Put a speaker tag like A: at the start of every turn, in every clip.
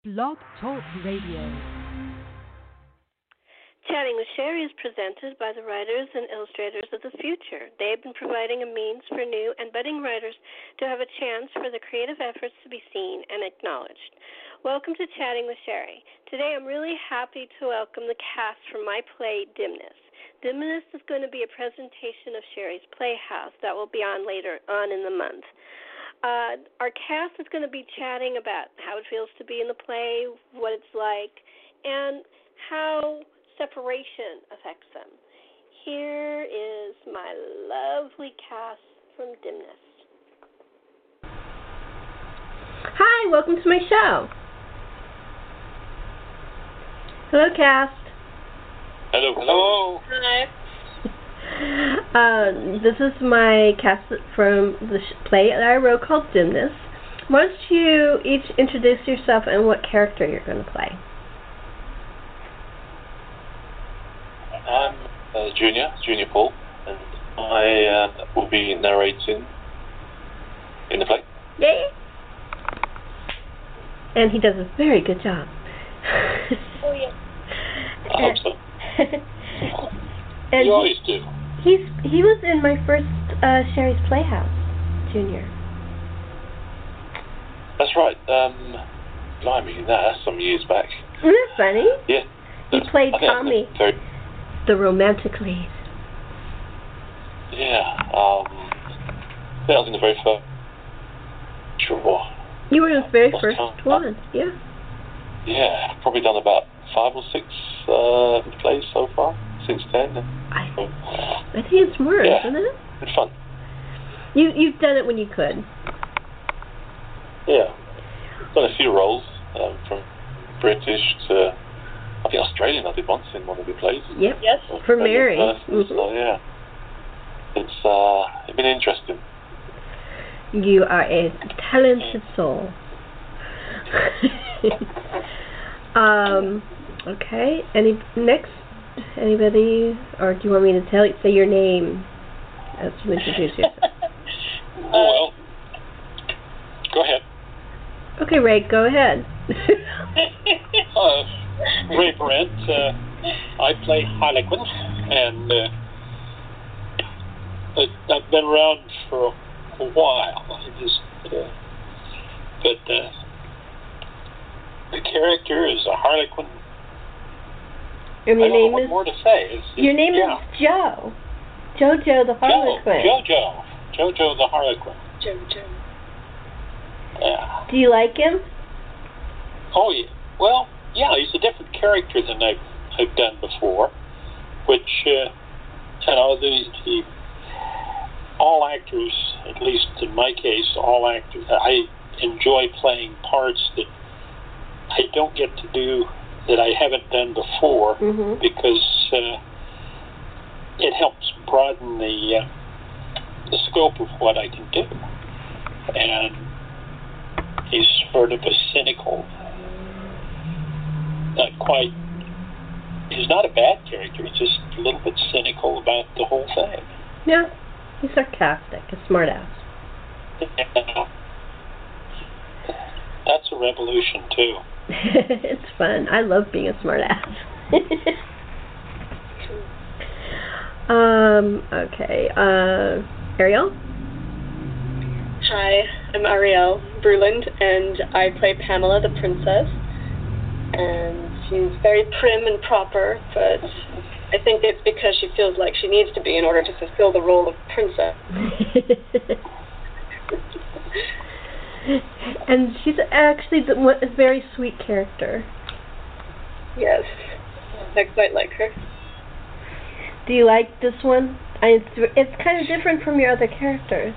A: Blog Talk Radio.
B: Chatting with Sherri is presented by the writers and illustrators of the future. They have been providing a means for new and budding writers to have a chance for their creative efforts to be seen and acknowledged. Welcome to Chatting with Sherri. Today I'm really happy to welcome the cast from my play Dimness. Dimness is going to be a presentation of Sherri's Playhouse that will be on later on in the month. Uh, our cast is going to be chatting about how it feels to be in the play, what it's like, and how separation affects them. Here is my lovely cast from Dimness.
C: Hi, welcome to my show. Hello, cast.
D: Hello, hello.
B: Hi.
C: Uh, this is my cast from the sh- play that I wrote called Dimness. Why don't you each introduce yourself and what character you're going to play?
D: I'm uh, Junior, Junior Paul, and I uh, will be narrating in the play.
C: Yay! And he does a very good job.
B: Oh, yeah.
D: I hope so.
C: and
D: you
C: he-
D: always do.
C: He's he was in my first uh, Sherri's Playhouse, Junior.
D: That's right. Um, blimey, that's some years back.
C: Isn't that funny?
D: Yeah.
C: He
D: That's-
C: played
D: I
C: Tommy.
D: that's
C: The romantic lead.
D: yeah. Um, I think I was in the very first. Sure.
C: You were in the very
D: Lost
C: first
D: count.
C: one. Yeah.
D: Yeah, probably done about five or six uh, plays so far since then.
C: I
D: So,
C: I think it's more,
D: Yeah.
C: isn't it?
D: good fun.
C: You you've done it when you could.
D: Yeah. Done a few roles, um, from British to, I think Australian I did once in one of the plays.
C: Yep.
B: Yes.
C: For Mary.
D: person,
C: Mhm.
D: So yeah. It's uh it's been interesting.
C: You are a talented soul. um. Okay. Any next? Anybody? Or do you want me to tell say your name as you introduce yourself?
D: oh well. Go ahead.
C: Okay, Ray. Go ahead.
E: Uh, Ray Brent. Uh, I play Harlequin, and uh, I've been around for a while. I just, uh, but uh, the character is a Harlequin.
C: And
E: I
C: your
E: don't know
C: name
E: what
C: is
E: more to say. It's,
C: your name
E: yeah.
C: is Joe. Jojo the Harlequin.
E: Jo- Jojo. Jojo the Harlequin.
B: Jojo.
E: Yeah.
C: Do you like him?
E: Oh, yeah. Well, yeah, he's a different character than I've, I've done before, which, uh, you know, the, the, all actors, at least in my case, all actors, I enjoy playing parts that I don't get to do that I haven't done before
C: Mm-hmm.
E: because uh, it helps broaden the uh, the scope of what I can do. And he's sort of a cynical, not quite. He's not a bad character. He's just a little bit cynical about the whole thing.
C: Yeah. He's sarcastic, a smartass.
E: That's a revolution too.
C: it's fun. I love being a smartass. um. Okay. Uh. Ariel.
F: Hi, I'm Ariel Bruland, and I play Pamela, the princess. And she's very prim and proper, but I think it's because she feels like she needs to be in order to fulfill the role of princess.
C: and she's actually the, a very sweet character.
F: Yes, I quite like her.
C: Do you like this one? I, it's, it's kind of different from your other characters.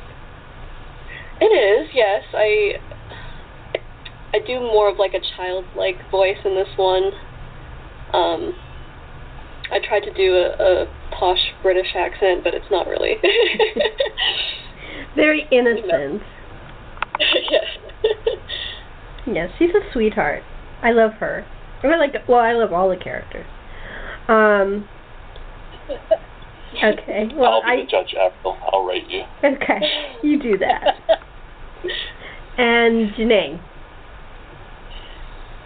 F: It is, yes. I I do more of like a childlike voice in this one. Um, I tried to do a, a posh British accent, but it's not really.
C: Very innocent.
F: Yes.
C: Yes, she's a sweetheart. I love her. I like. Well, I love all the characters. Um. Okay. Well,
D: I'll be
C: I
D: the judge, Avril. I'll rate you.
C: okay. You do that. And Janae.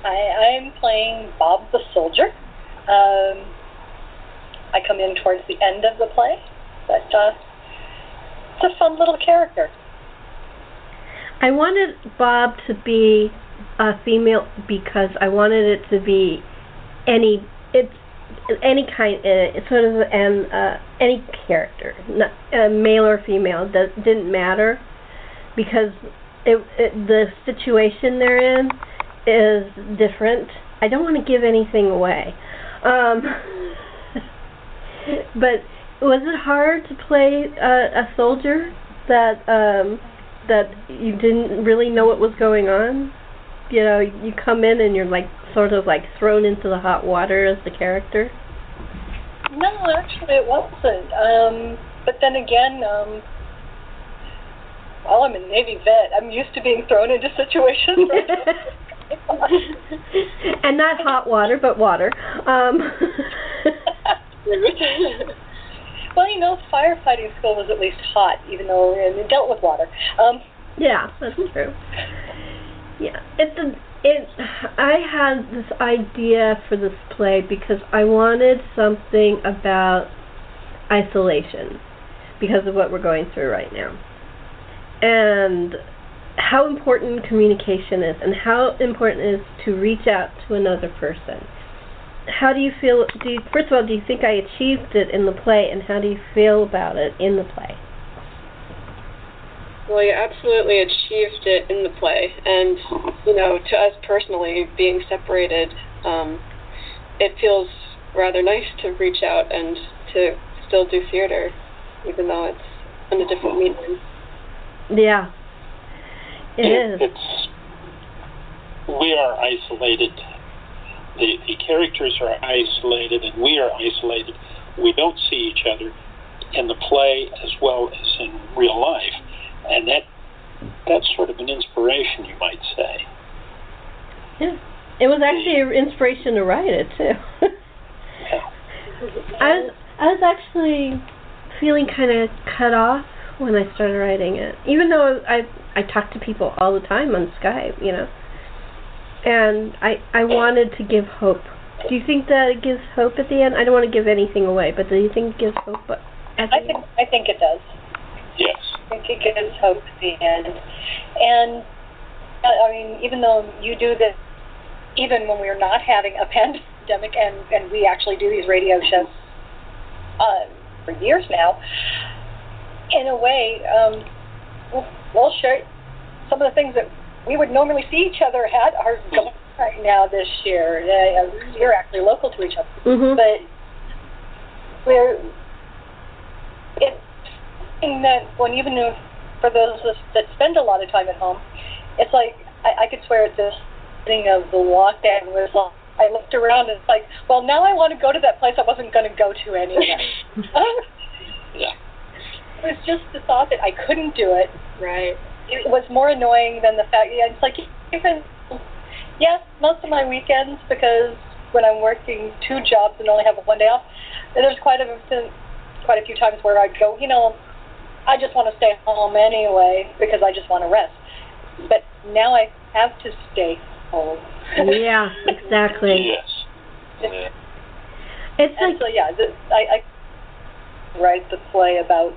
G: I, I'm playing Bob the Soldier. Um, I come in towards the end of the play, but uh, it's a fun little character.
C: I wanted Bob to be a female because I wanted it to be any it's any kind uh, sort of an uh, any character, not, uh, male or female, does didn't matter because it, it the situation they're in is different. I don't want to give anything away. Um, but was it hard to play a, a soldier that um, that you didn't really know what was going on? You know, you come in and you're like sort of like thrown into the hot water as the character.
G: No, actually, it wasn't. Um, but then again, um, well, I'm a Navy vet. I'm used to being thrown into situations.
C: and not hot water, but water. Um,
G: well, you know, firefighting school was at least hot, even though it dealt with water. Um,
C: yeah, that's true. Yeah, it's a, it. I had this idea for this play because I wanted something about isolation because of what we're going through right now, and how important communication is, and how important it is to reach out to another person. How do you feel? Do you, first of all, do you think I achieved it in the play, and how do you feel about it in the play?
F: Well, you absolutely achieved it in the play, and you know, to us personally, being separated, um, it feels rather nice to reach out and to still do theater, even though it's in a different medium.
C: Yeah, it is.
E: It's we are isolated. The the characters are isolated, and we are isolated. We don't see each other in the play as well as in real life and that that's sort of an inspiration, you might say.
C: Yeah, it was actually an inspiration to write it too.
E: yeah.
C: I was I was actually feeling kind of cut off when I started writing it, even though I I talk to people all the time on Skype, you know, and I I wanted to give hope. Do you think that it gives hope at the end? I don't want to give anything away, but do you think it gives hope? At the
G: I think
C: end?
G: I think it does.
E: Yes.
G: I think it gives hope at the end. And, I mean, even though you do this, even when we're not having a pandemic and, and we actually do these radio shows uh, for years now, in a way, um, we'll, we'll share some of the things that we would normally see each other at are going right now this year. Uh, you're actually local to each other.
C: Mm-hmm.
G: But we're, it's thing that when even if, for those that spend a lot of time at home, it's like I, I could swear at this thing of the lockdown was like I looked around and it's like, well, now I want to go to that place I wasn't going to go to anyway.
E: yeah.
G: It was just the thought that I couldn't do it.
F: Right.
G: It was more annoying than the fact. Yeah, it's like even yes, most of my weekends because when I'm working two jobs and only have one day off, there's quite a quite a few times where I go, you know, I just want to stay home anyway because I just want to rest. But now I have to stay home.
C: yeah, exactly.
E: Yes. Yeah.
C: It's
G: and
C: like
G: so yeah, the, I, I write the play about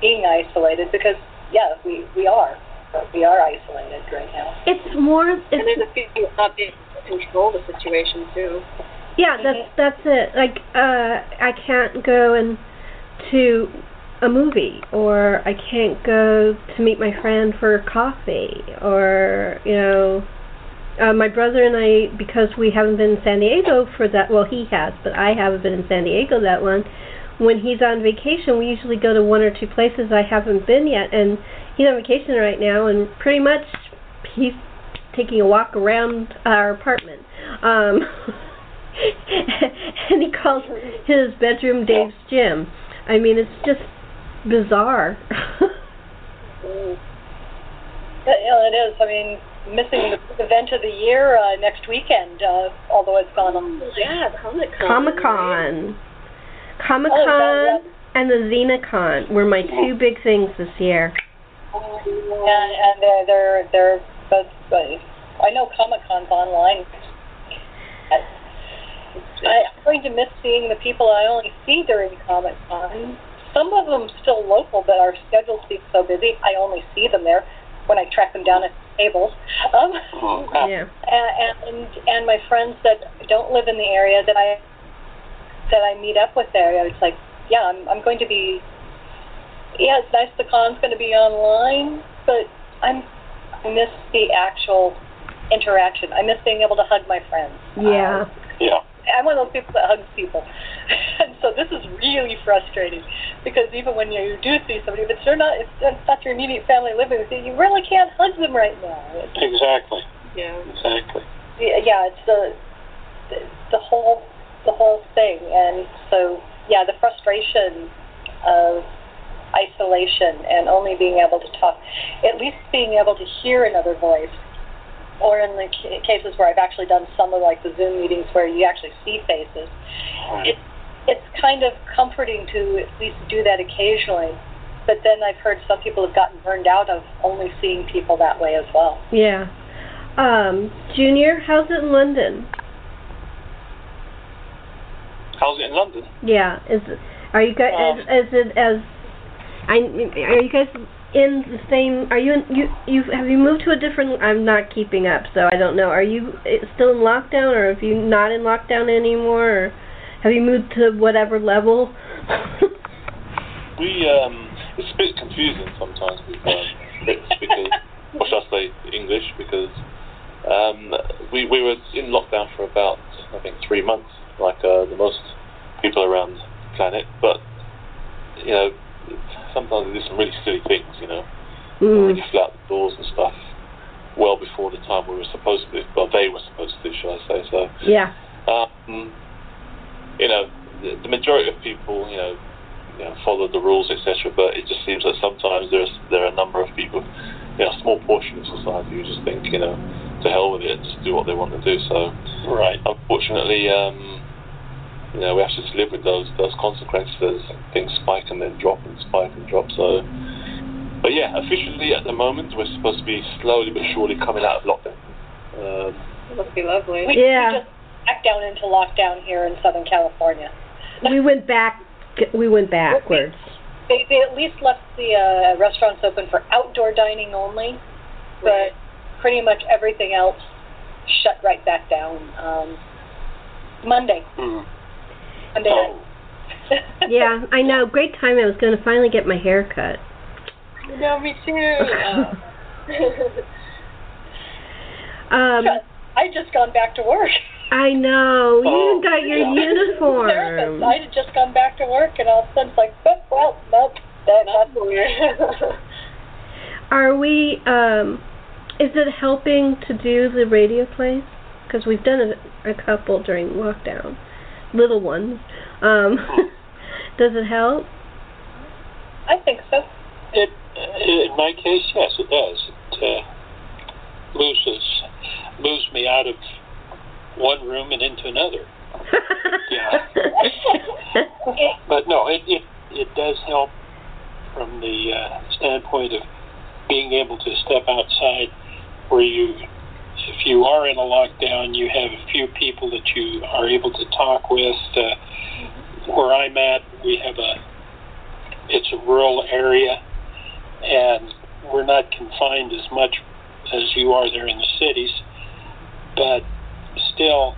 G: being isolated because yeah, we we are we are isolated right now.
C: it's more.
F: And
C: It's,
F: there's a feeling of not being able to control the situation too.
C: yeah, that's that's it. Like uh, I can't go and to a movie or I can't go to meet my friend for coffee or you know uh, my brother and I because we haven't been in San Diego for that well he has but I haven't been in San Diego that long when he's on vacation we usually go to one or two places I haven't been yet and he's on vacation right now and pretty much he's taking a walk around our apartment. Um and he calls his bedroom Dave's gym. I mean it's just bizarre.
G: Mm. Yeah, it is. I mean, missing the event of the year uh, next weekend, uh, although it's gone on.
F: Yeah, Comic Con.
C: Comic Con. Comic
G: Oh,
C: Con
G: that-
C: and the XenaCon were my two big things this year.
G: And, and they're they're they're both uh, I know Comic Con's online. I, I'm going to miss seeing the people I only see during Comic Con. Some of them still local, but our schedules seem so busy. I only see them there when I track them down at tables. Um,
C: Yeah.
G: and, and and my friends that don't live in the area that I that I meet up with there, it's like, yeah, I'm I'm going to be. Yeah, it's nice the con's going to be online, but I'm I miss the actual interaction. I miss being able to hug my friends.
C: Yeah.
G: Um,
E: Yeah.
G: I'm one of those people that hugs people. and so this is really frustrating because even when you do see somebody, if it's you're not, if it's not your immediate family living with you, you really can't hug them right now. It's,
E: Exactly.
F: Yeah.
E: Exactly.
G: yeah, it's the, the the whole the whole thing, and so yeah, the frustration of isolation and only being able to talk, at least being able to hear another voice or in the ca- cases where I've actually done some of like the Zoom meetings where you actually see faces, it, it's kind of comforting to at least do that occasionally. But then I've heard some people have gotten burned out of only seeing people that way as well.
C: Yeah. Um, Junior, how's it in London?
D: How's it in London?
C: Yeah. Is it, are you guys
E: Um,
C: is, is it as I are you guys in the same are you in you you have you moved to a different I'm not keeping up so I don't know. Are you eh, still in lockdown or have you not in lockdown anymore or have you moved to whatever level?
D: We um, it's a bit confusing sometimes with um, Brits because, or should I say English, because um, we we were in lockdown for about I think three months, like uh, the most people around the planet. But you know, sometimes they do some really silly things, you know,
C: mm.
D: really flout the doors and stuff. Well before the time we were supposed to, well they were supposed to, shall I say? So
C: Yeah.
D: um, you know, the, the majority of people, you know, you know, follow the rules, etc. But it just seems that sometimes there's there are a number of people, you know, a small portion of society who just think, you know, to hell with it, and just do what they want to do. So,
E: Right.
D: unfortunately, um, you know, we have to just live with those those consequences. Things spike and then drop and spike and drop. So, but yeah, officially at the moment, we're supposed to be slowly but surely coming out of lockdown. Um,
F: That must be lovely.
G: We,
C: Yeah.
G: we just back down into lockdown here in Southern California.
C: We went back we went backwards.
G: They they at least left the uh, restaurants open for outdoor dining only, but pretty much everything else shut right back down. Um, Monday,
E: Hmm.
G: Monday
E: Oh.
C: Yeah, I know. Great time. I was going to finally get my hair cut.
F: No, me too. Uh,
C: Um,
G: I just gone back to work.
C: I know. You
E: Oh,
C: got your
E: yeah.
C: uniform.
G: I had just gone back to work, and all of a sudden it's like, oh, well, nope, that, that's
C: Are we? Um, is it helping to do the radio plays? Because we've done a, a couple during lockdown, little ones. Um, does it help?
G: I think so.
E: It, in my case, yes, it does. It uh, moves moves me out of one room and into another. Yeah. But no, it it, it does help from the uh, standpoint of being able to step outside, where you, if you are in a lockdown, you have a few people that you are able to talk with. Uh, where I'm at, we have a, it's a rural area, and we're not confined as much as you are there in the cities, but still,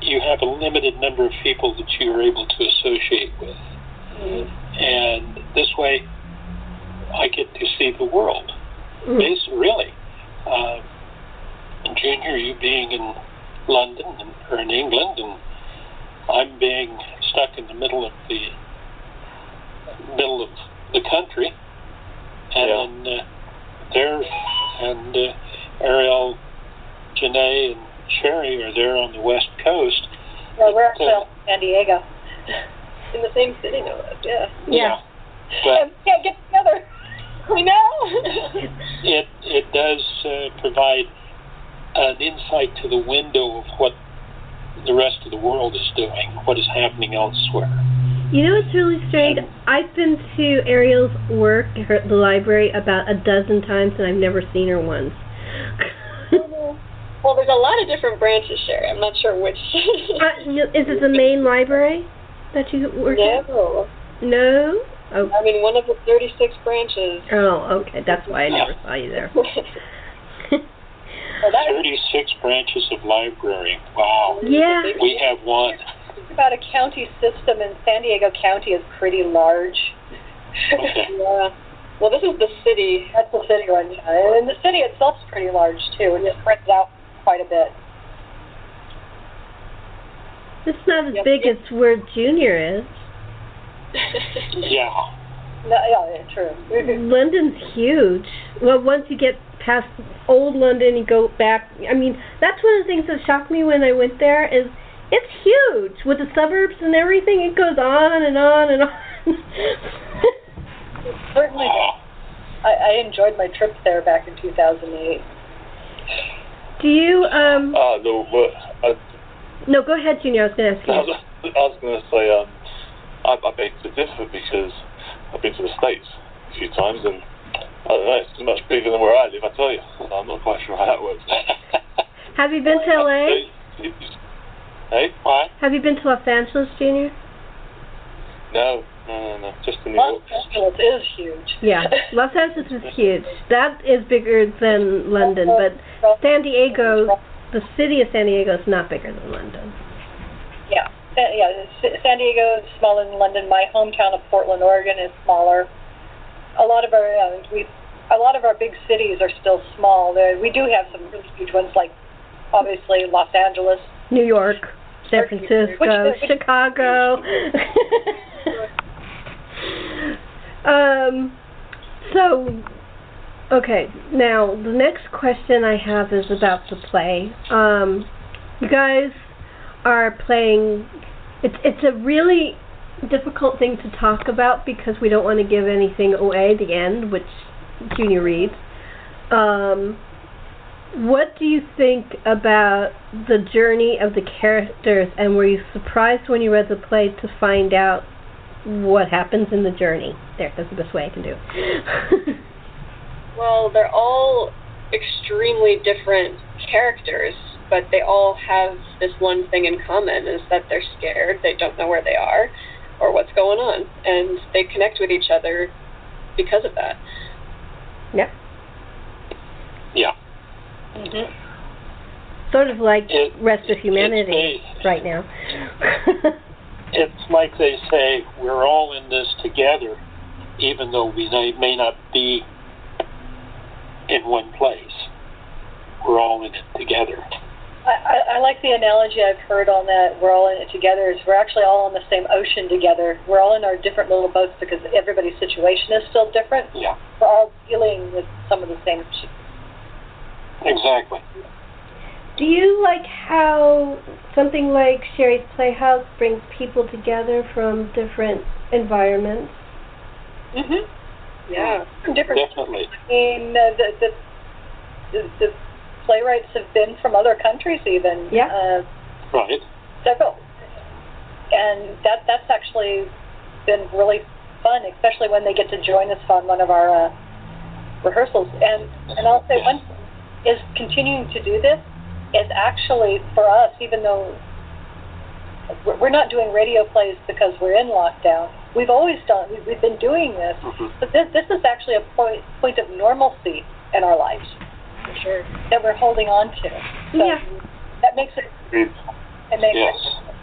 E: you have a limited number of people that you are able to associate with. And this way, I get to see the world.
C: Mm.
E: Bas really. Uh, Junior, you being in London and, or in England, and I'm being stuck in the middle of the middle of the country, and uh, there, and uh, Ariel, Janae, and Sherri are there on the west coast.
G: Well, we're
E: But, uh,
G: in San Diego.
F: in the same city, no, yeah.
C: Yeah.
E: But
G: And can't get together.
F: We know.
E: it it does uh, provide an insight to the window of what the rest of the world is doing, what is happening elsewhere.
C: You know what's really strange? I've been to Ariel's work, her, the library, about a dozen times, and I've never seen her once.
F: Well, there's a lot of different branches, Sherri. I'm not sure which.
C: Uh, is it the main library that you work at?
F: no.
C: No. Oh.
F: I mean, one of the 36 branches.
C: Oh, okay. That's why I never saw you there.
F: Well, that is
E: 36 branches of library. Wow.
C: yeah.
E: We have one.
G: about a county system, and San Diego County is pretty large.
E: Okay.
F: yeah. Well, this is the city.
G: That's the city one, and the city itself is pretty large too. And it just spreads out quite a bit.
C: It's not as
F: Yep.
C: big as where Junior is.
E: Yeah.
G: No, yeah, yeah, true.
C: London's huge. Well, once you get past old London, you go back. I mean, that's one of the things that shocked me when I went there. Is it's huge with the suburbs and everything. It goes on and on and on.
G: Certainly, I, I enjoyed my trip there back in 2008.
C: Do you um?
D: Ah, no, well, I,
C: No, go ahead, Junior. I was going to ask
D: I
C: you.
D: was, I was going to say, um, I, I beg to differ because I've been to the States a few times and I don't know, it's much bigger than where I live, I tell you. So I'm not quite sure how that works.
C: Have you been to LA?
D: Hey?
E: What?
C: Have you been to Los Angeles, Junior?
D: No, no, no, no, just in New York.
G: Los Angeles is huge.
C: Yeah, Los Angeles is huge. That is bigger than London, but San Diego, the city of San Diego, is not bigger than London.
G: Yeah, Sa- yeah. San Diego is smaller than London. My hometown of Portland, Oregon, is smaller. A lot of our uh, we, a lot of our big cities are still small. There, we do have some really huge ones, like obviously Los Angeles.
C: New York, San
G: Which-
C: Francisco,
G: which-
C: Chicago. um, so, okay, now the next question I have is about the play. Um, you guys are playing. It's it's a really difficult thing to talk about because we don't want to give anything away at the end, which Junior reads. Um, what do you think about the journey of the characters, and were you surprised when you read the play to find out what happens in the journey? There, that's the best way I can do.
F: Well, they're all extremely different characters, but they all have this one thing in common is that they're scared, they don't know where they are or what's going on, and they connect with each other because of that.
C: yep.
E: Yeah. Mm-hmm.
C: Sort of like
E: It-
C: rest of humanity
E: it's
C: right now.
E: It's like they say, we're all in this together, even though we may, may not be in one place. We're all in it together.
G: I, I, I like the analogy I've heard on that. We're all in it together. Is we're actually all on the same ocean together. We're all in our different little boats because everybody's situation is still different.
E: Yeah.
G: We're all dealing with some of the same. sh-
E: Exactly.
C: Do you like how something like Sherri's Playhouse brings people together from different environments?
F: Mhm. Yeah.
G: Different.
E: Definitely.
G: I mean, uh, the, the the the playwrights have been from other countries, even.
C: Yeah.
G: Uh,
E: Right.
G: several. And that that's actually been really fun, especially when they get to join us on one of our uh, rehearsals. And and I'll say one thing is continuing to do this is actually for us, even though we're we're not doing radio plays because we're in lockdown. We've always done. We've, we've been doing this,
E: Mhm.
G: but this this is actually a point point of normalcy in our lives
F: For sure.
G: that we're holding on to. So
C: Yeah.
G: that makes it. It makes
E: Yes.
G: it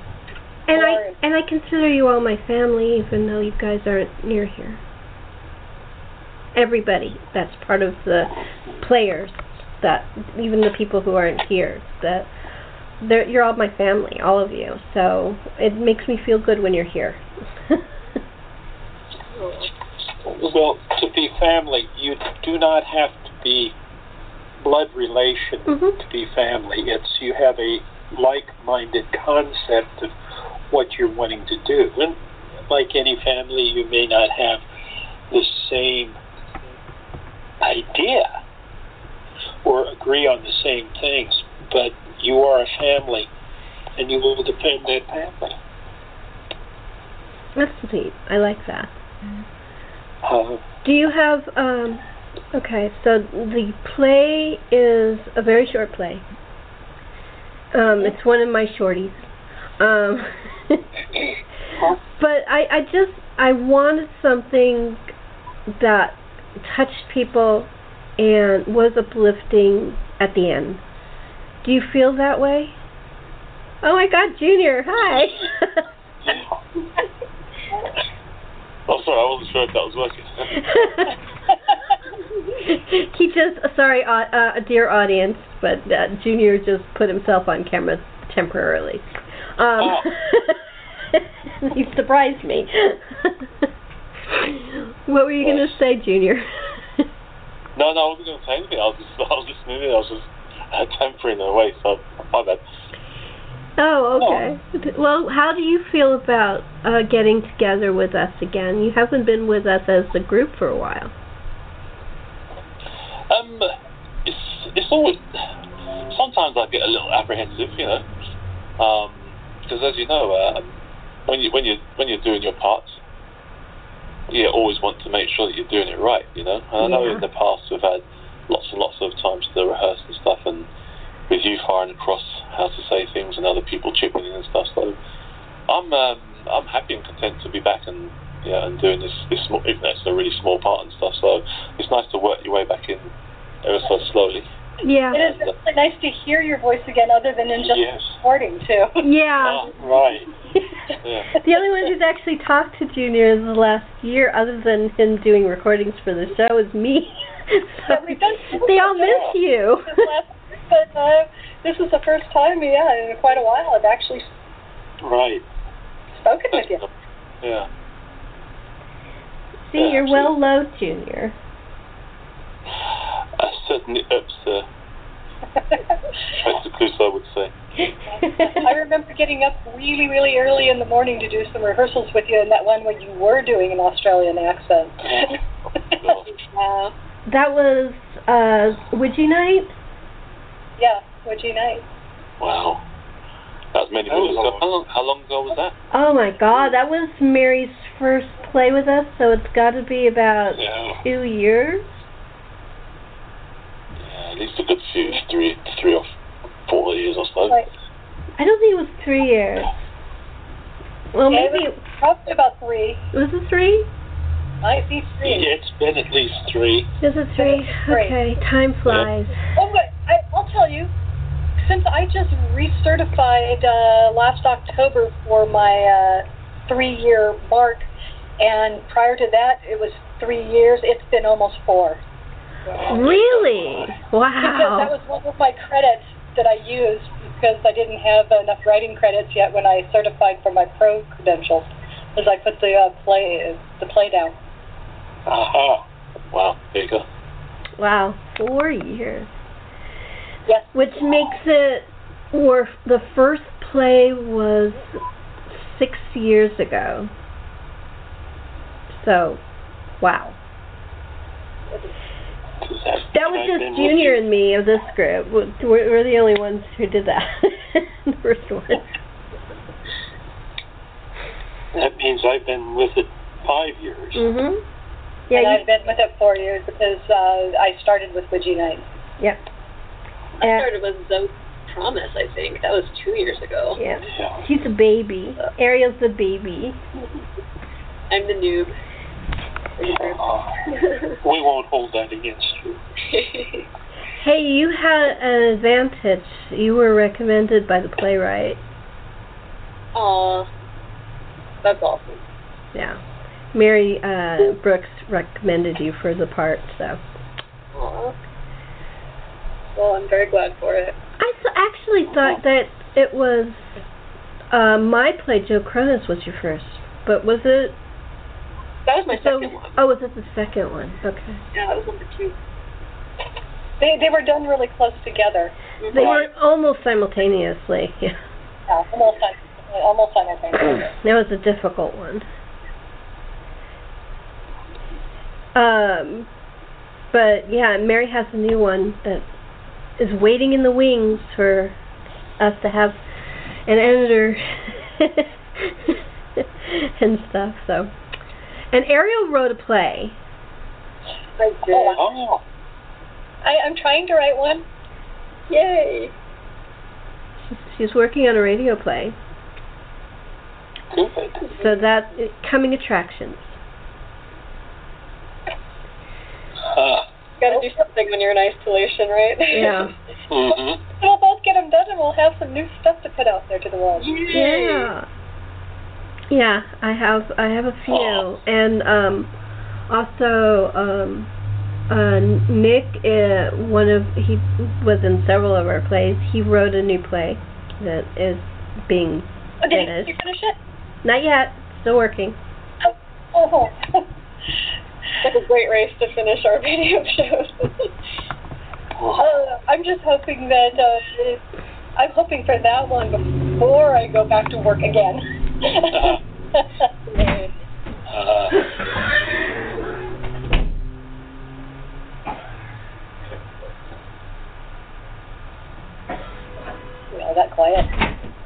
C: And I and I consider you all my family, even though you guys aren't near here. Everybody that's part of the players, that even the people who aren't here, that they're, you're all my family, all of you. So it makes me feel good when you're here.
E: Well, to be family, you do not have to be blood relation
C: Mhm.
E: to be family. It's you have a like-minded concept of what you're wanting to do. And like any family, you may not have the same idea or agree on the same things, but you are a family, and you will defend that family.
C: That's sweet. I like that.
E: Uh,
C: Do you have um okay, so the play is a very short play. Um, it's one of my shorties. Um, but I, I just I wanted something that touched people and was uplifting at the end. Do you feel that way? Oh my God, Junior! Hi.
D: Oh, sorry, I wasn't sure if that was working.
C: he just sorry, uh, uh, dear audience, but uh, Junior just put himself on camera temporarily. Um,
D: Oh.
C: he surprised me. what were you going to say, Junior?
D: no, no, I wasn't going to say anything. I was just, I was listening in. I was just uh, tempering away, so my bad.
C: Oh, okay. Well, how do you feel about uh, getting together with us again? You haven't been with us as a group for a while.
D: Um, it's it's always sometimes I get a little apprehensive, you know, um, because as you know, uh, when you when you when you're doing your parts, you always want to make sure that you're doing it right, you know. And I know in the past we've had lots and lots of times to rehearse and stuff, and with you firing across how to say things and other people chipping in and stuff. So I'm um, I'm happy and content to be back and yeah and doing this this small, even though it's a really small part and stuff. So it's nice to work your way back in ever so slowly.
C: Yeah.
G: It is really nice to hear your voice again, other than in just
E: Yes.
G: recording too.
C: Yeah.
E: Oh, right.
D: Yeah.
C: the only one who's actually talked to Junior in the last year, other than him doing recordings for the show, is me. so
G: Yeah, we've done
C: they all miss you.
G: this but uh, this is the first time, yeah, in quite a while I've actually
E: Right.
G: spoken with you.
D: Yeah.
C: See, you're well loved, Junior.
D: I certainly ups the Mr. I would say.
G: I remember getting up really, really early in the morning to do some rehearsals with you, and that one where you were doing an Australian accent.
D: God.
F: Wow.
C: that was uh, Ouija night.
G: yeah, Wedgie night.
D: Wow. That was many
E: That
D: ago. How long, how long ago was that?
C: Oh my God, that was Mary's first play with us, so it's got to be about
E: Yeah.
C: two years.
D: Yeah, at least a good few, three, three or four years or so.
G: Right.
C: I don't think it was three years. Well,
G: Yeah,
C: maybe
G: it was probably about three.
C: was it three?
G: Might be three.
E: Yeah, it's been at least three.
C: Is it three?
G: Three.
C: Okay, time flies.
G: Oh, but I, I'll tell you, since I just recertified uh, last October for my uh, three-year mark, and prior to that it was three years, it's been almost four.
C: Really? Wow.
G: Because that was one of my credits that I used because I didn't have enough writing credits yet when I certified for my pro credentials. As I put the uh, play the play down.
E: Aha.
D: Wow, there you go.
C: Wow, four years.
G: Yes.
C: Which makes it, or the first play was six years ago. So, wow. That was just Junior and me of this group. We're, we're the only ones who did that. the first one.
E: That means I've been with it five years.
C: Mhm.
G: Yeah, and
C: Yeah.
G: I've been with it four years because uh, I started with Ouija Night.
C: yep.
F: I
C: Yeah.
F: started with Zoe Promise, I think. That was two years ago.
C: Yeah.
E: Yeah.
C: She's a baby. Ariel's the baby.
F: I'm the noob.
E: We won't hold that against you.
C: Hey, you had an advantage. You were recommended by the playwright.
F: Aw. That's awesome.
C: Yeah. Mary uh, Brooks recommended you for the part, so.
F: Aw. Well, I'm very glad for it.
C: I th- actually thought that it was uh, my play, Joe Cronus, was your first. But was it?
F: That was my
C: so,
F: second one.
C: Oh, was it the second one? Okay.
F: Yeah, that was number two.
G: They they were done really close together.
C: They were almost simultaneously. Yeah.
G: Yeah, almost almost simultaneously.
C: That was a difficult one. Um, but yeah, Mary has a new one that is waiting in the wings for us to have an editor and stuff. So, and Ariel wrote a play.
G: I did.
E: Oh,
G: I, I'm trying to write one.
F: Yay!
C: she's working on a radio play. So that coming attractions.
E: Uh,
F: Gotta do something when you're in isolation, right?
C: Yeah.
E: mm-hmm.
G: We'll both get them done, and we'll have some new stuff to put out there to the world.
C: Yeah. Yeah, I have I have a few and um also um uh Nick uh, one of he was in several of our plays. He wrote a new play that is being
G: Oh, did
C: finished.
G: you finish it?
C: Not yet, still working.
G: Oh.
F: It's a great race to finish our video shows.
G: Uh, I'm just hoping that uh, I'm hoping for that one before I go back to work again.
F: Right.
E: Uh,
G: you know, quiet.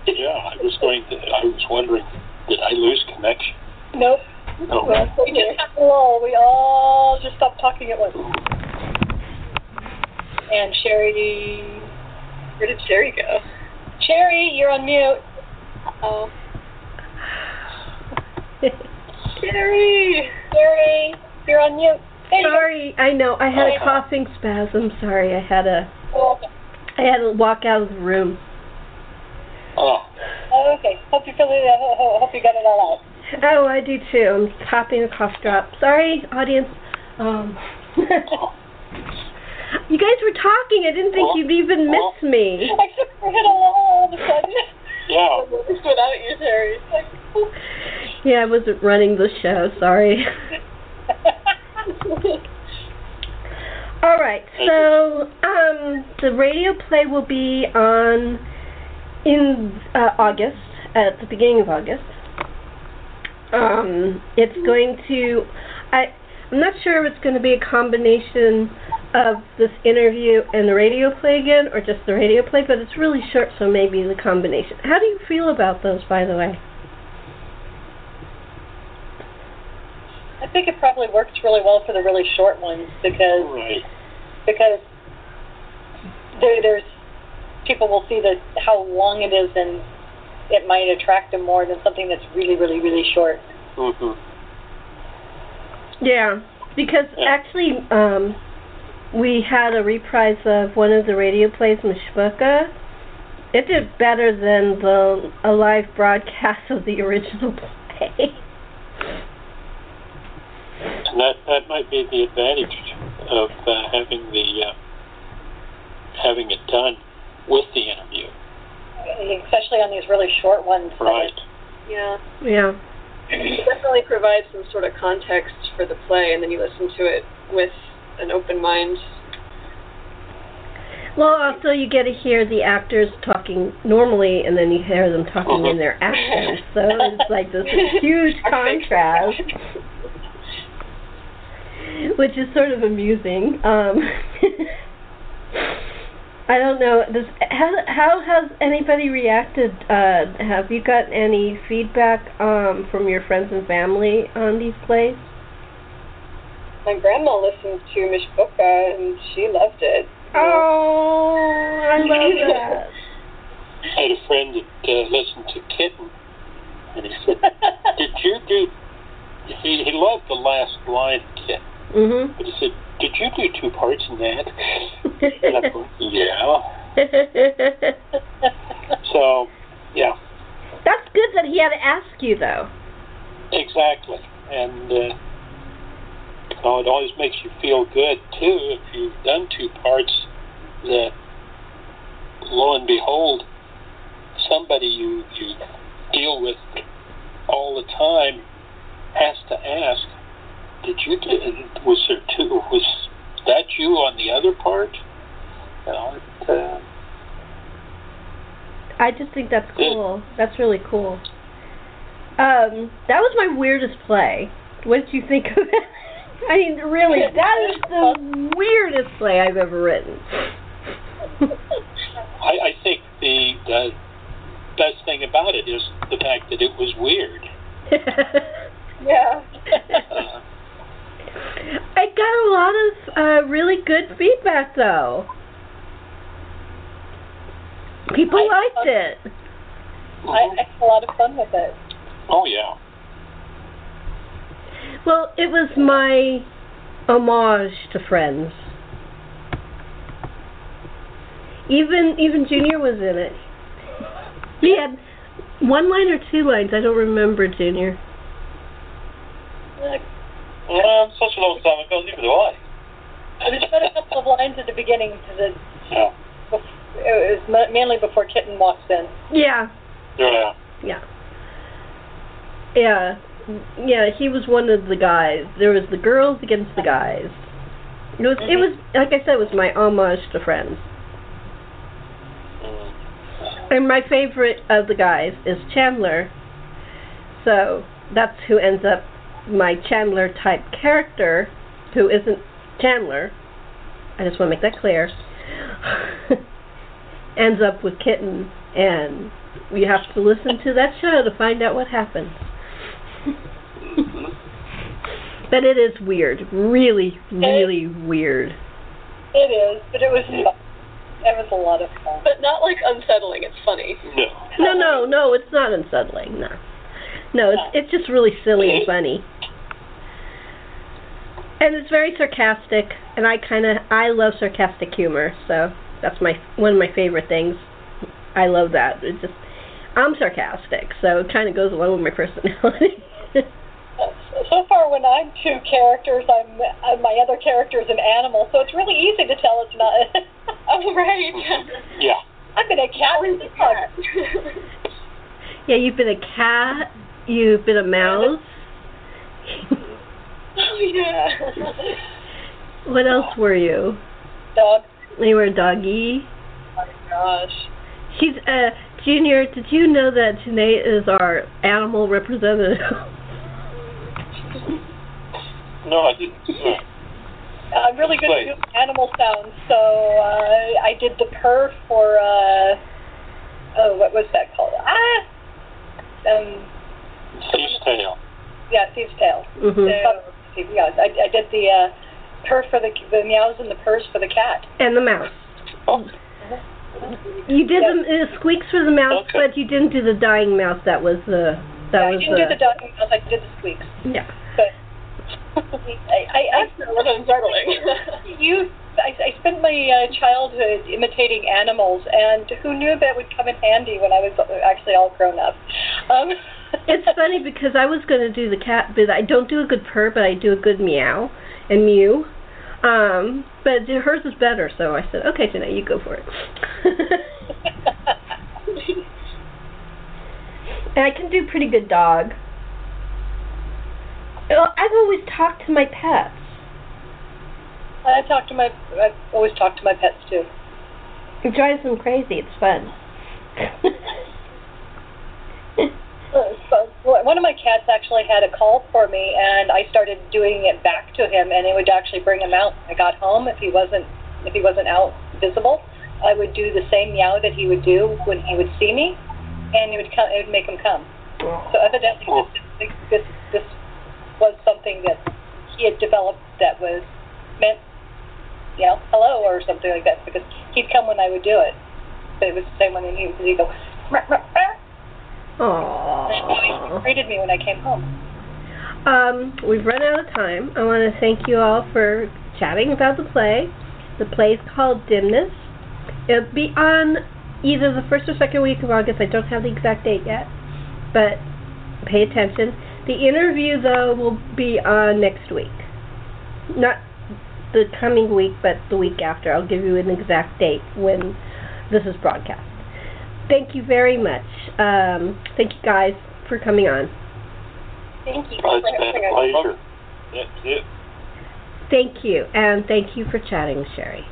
E: yeah, I was going to. I was wondering, did I lose connection? No.
G: We just had a lull. We all just stopped talking at once. And Sherri,
F: Where did Sherri go?
G: Sherri, you're on mute.
F: Oh, Sherri.
G: Sherri, you're on mute. There you.
C: Sorry, I know. I had a coughing spasm. Sorry, I had a
G: okay.
C: I had to walk out of the room.
E: Oh,
G: Oh, okay. Hope you feel it. ho- ho- Hope you got it all out.
C: Oh, I do too. I'm popping a cough drop. Sorry, audience. Um, you guys were talking. I didn't think
E: Well,
C: you'd even
E: well.
C: miss me.
G: Except we hit a lull all of a sudden.
E: yeah.
F: Without you, Sherri.
C: Yeah, I wasn't running the show. Sorry. All right. So, um, the radio play will be on in uh, August, at the beginning of August. Um, it's going to. I I'm not sure if it's going to be a combination of this interview and the radio play again, or just the radio play. But it's really short, so maybe the combination. How do you feel about those, by the way?
G: I think it probably works really well for the really short ones because
E: Right.
G: because there, there's people will see the how long it is and it might attract them more than something that's really really really short.
E: Mm-hmm.
C: Yeah, because
E: Yeah.
C: actually, um, we had a reprise of one of the radio plays, Mishpuka. It did better than the a live broadcast of the original play.
E: And that that might be the advantage of uh, having the uh, having it done with the interview.
G: Especially on these really short ones.
E: Right.
F: Yeah.
C: yeah.
F: It definitely provides some sort of context for the play, and then you listen to it with an open mind.
C: Well, also you get to hear the actors talking normally, and then you hear them talking in their accents. So it's like this huge contrast, which is sort of amusing. Um, I don't know. Does how how has anybody reacted? Uh, have you got any feedback um, from your friends and family on these plays?
F: My grandma listened to Mishpuka, and she loved it.
C: Oh, I love that.
E: I had a friend that uh, listened to Kitten, and he said, "Did you do?" He he loved the last line, Kitten,
C: Mhm.
E: but he said, "Did you do two parts in that?" and I'm going, "Yeah." So, yeah,
C: That's good that he had to ask you, though.
E: exactly, and. Uh, Oh, it always makes you feel good too if you've done two parts that lo and behold somebody you you deal with all the time has to ask did you do was there two was that you on the other part you know it, uh,
C: I just think that's cool. That's really cool. Um, that was my weirdest play. What did you think of it? I mean, really, that is the weirdest play I've ever written.
E: I, I think the the best thing about it is the fact that it was weird
G: yeah.
E: uh,
C: I got a lot of uh, really good feedback, though. People
G: I-
C: liked it.
G: I, I had a lot of fun with it.
E: Oh yeah.
C: Well, it was my homage to Friends. Even even Junior was in it. He had one line or two lines. I don't remember Junior.
G: Like,
D: Um, such a long time ago, neither do I.
G: There's been a couple of lines at the beginning because it,
E: Yeah.
G: it was mainly before Kitten walks in.
C: Yeah,
E: Yeah.
C: yeah, yeah, yeah. He was one of the guys. There was the girls against the guys. It was it was like I said, it was my homage to Friends.
D: Mm.
C: And my favorite of the guys is Chandler. So that's who ends up my Chandler type character, who isn't Chandler. I just want to make that clear. ends up with Kitten, and you have to listen to that show to find out what happens. but it is weird, really, really weird.
G: It is, but it was fun. It was a lot of fun.
F: But not like unsettling. It's funny.
D: No.
C: No, no, no, it's not unsettling. No, no, it's it's just really silly and mm-hmm. funny, and it's very sarcastic. And I kind of I love sarcastic humor, so that's my one of my favorite things. I love that. It just I'm sarcastic, so it kind of goes along with my personality.
G: So far, when I'm two characters, I'm uh, my other character is an animal, so it's really easy to tell it's not.
F: Oh right.
E: Yeah.
G: I've been a cat and a dog.
C: yeah, you've been a cat. You've been a mouse.
F: oh yeah.
C: what else were you?
G: Dog.
C: You were a doggy.
G: Oh my gosh.
C: She's uh Junior, did you know that Janae is our animal representative?
D: No, I didn't. No.
G: I'm really good
D: Wait.
G: at doing animal sounds, so uh, I did the purr for uh, oh, what was that called? Ah, um,
E: Steve's tail.
G: yeah, Steve's tail.
C: hmm
G: Uh, Steve, yeah, I, I did the uh, purr for the the meows and the purrs for the cat.
C: And the mouse.
D: Oh,
C: You did the uh, squeaks for the mouse,
D: Okay.
C: but you didn't do the dying mouse. That was the that
G: I
C: was
G: didn't do the dying mouse. I did the squeaks.
C: yeah.
G: But I, I, I
F: That's not unsettling.
G: you I, I spent my uh, childhood imitating animals, and who knew that would come in handy when I was actually all grown up. Um,
C: It's funny because I was going to do the cat, but I don't do a good purr, but I do a good meow and mew. Um, but hers is better, so I said, okay, Janae, you go for it. and I can do pretty good dog. I've always talked to my pets.
G: I talk to my. I always talk to my pets too.
C: It drives them crazy. It's fun.
G: So one of my cats actually had a call for me, and I started doing it back to him, and it would actually bring him out. I got home if he wasn't if he wasn't out visible. I would do the same meow that he would do when he would see me, and it would come. It would make him come. So evidently, this, this this was something that he had developed that was meant, you know, hello or something like that. Because he'd come when I would do it, but it was the same when he he'd go. "Rah, rah, rah,"
C: Aww.
G: greeted me when I came home.
C: Um, we've run out of time. I want to thank you all for chatting about the play. The play is called Dimness. It'll be on either the first or second week of August. I don't have the exact date yet, but pay attention. The interview, though, will be on next week. Not the coming week, but the week after. I'll give you an exact date when this is broadcast. Thank you very much. Um, thank you guys for coming on.
F: Thank you.
E: It's been a pleasure.
D: That's it.
C: Thank you, and thank you for chatting, Sherri.